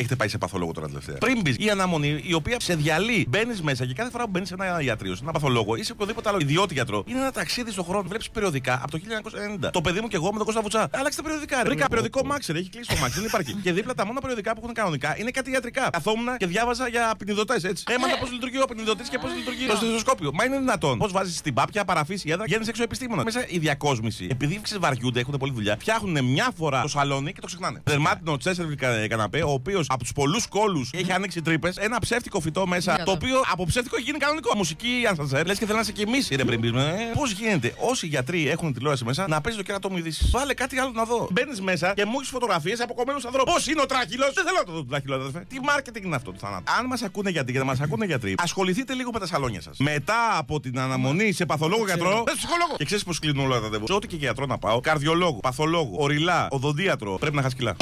έχετε πάει σε παθολόγο τώρα τελευταία. Πριν μπεις η αναμονή, η οποία σε διαλύει. Μπαίνεις μέσα και κάθε φορά που μπαίνεις σε ένα ιατρείο, σε ένα παθολόγο ή σε οποιοδήποτε άλλο ιδιώτη γιατρό, είναι ένα ταξίδι στον χρόνο. Βλέπεις περιοδικά από το 1990. Το παιδί μου και εγώ με τον Κώστα Βουτσά. Άλλαξε τα περιοδικά. Βρήκα περιοδικό Μάξερ, έχει κλείσει το Μάξερ, δεν υπάρχει. και δίπλα τα μόνα περιοδικά που έχουν κανονικά είναι κάτι ιατρικά. Καθόμουν και διάβαζα για απεινιδωτές έτσι. Έμαθα πώς λειτουργεί ο απεινιδωτής και πώς λειτουργεί το στεθοσκόπιο. Μα είναι δυνατόν. Πώς βάζεις στην πάπια, παραφύση η έδρα, βγαίνεις έξω επιστήμονα. Μέσα η διακόσμηση. Επειδή ξεβαριούνται, έχουν πολλή δουλειά, φτιάχνουν μια φορά το σαλόνι και το ξεχνάνε. Δερμάτινο τσέσσερ καναπέ, ο οποίος από τους πολλούς κόλους έχει ανοίξει τρύπες, ένα ψεύτικο φυτό μέσα, το οποίο από ψεύτικο έχει γίνει κανονικό. Μουσική, αν σας λες και θέλει να σε κοιμήσει, ρε πριν Πώς γίνεται όσοι γιατροί έχουν τηλεόραση μέσα να παίζει το κέρατο μου ειδήσεις; Βάλε κάτι άλλο να δω. Μπαίνεις μέσα και μου έχεις φωτογραφίες από κομμένους ανθρώπους. Πώς είναι ο τράχυλος, δεν θέλω να το δω τον τράχυλο, αδερφέ. Τι marketing είναι αυτό το θάνατο. Αν μας ακούνε γιατροί και μας ακούνε γιατροί, ασχοληθείτε λίγο με τα σαλόνια σας. Μετά από την αναμονή σε παθολόγο γιατρό, δεν ψυχολόγο. Και ξέρεις πώς κλείνουν όλα τα Σε ό,τι και γιατρό να πάω, καρδιολόγο, παθολόγο, οριλά, οδοντίατρο, πρέπει να χασκυλά.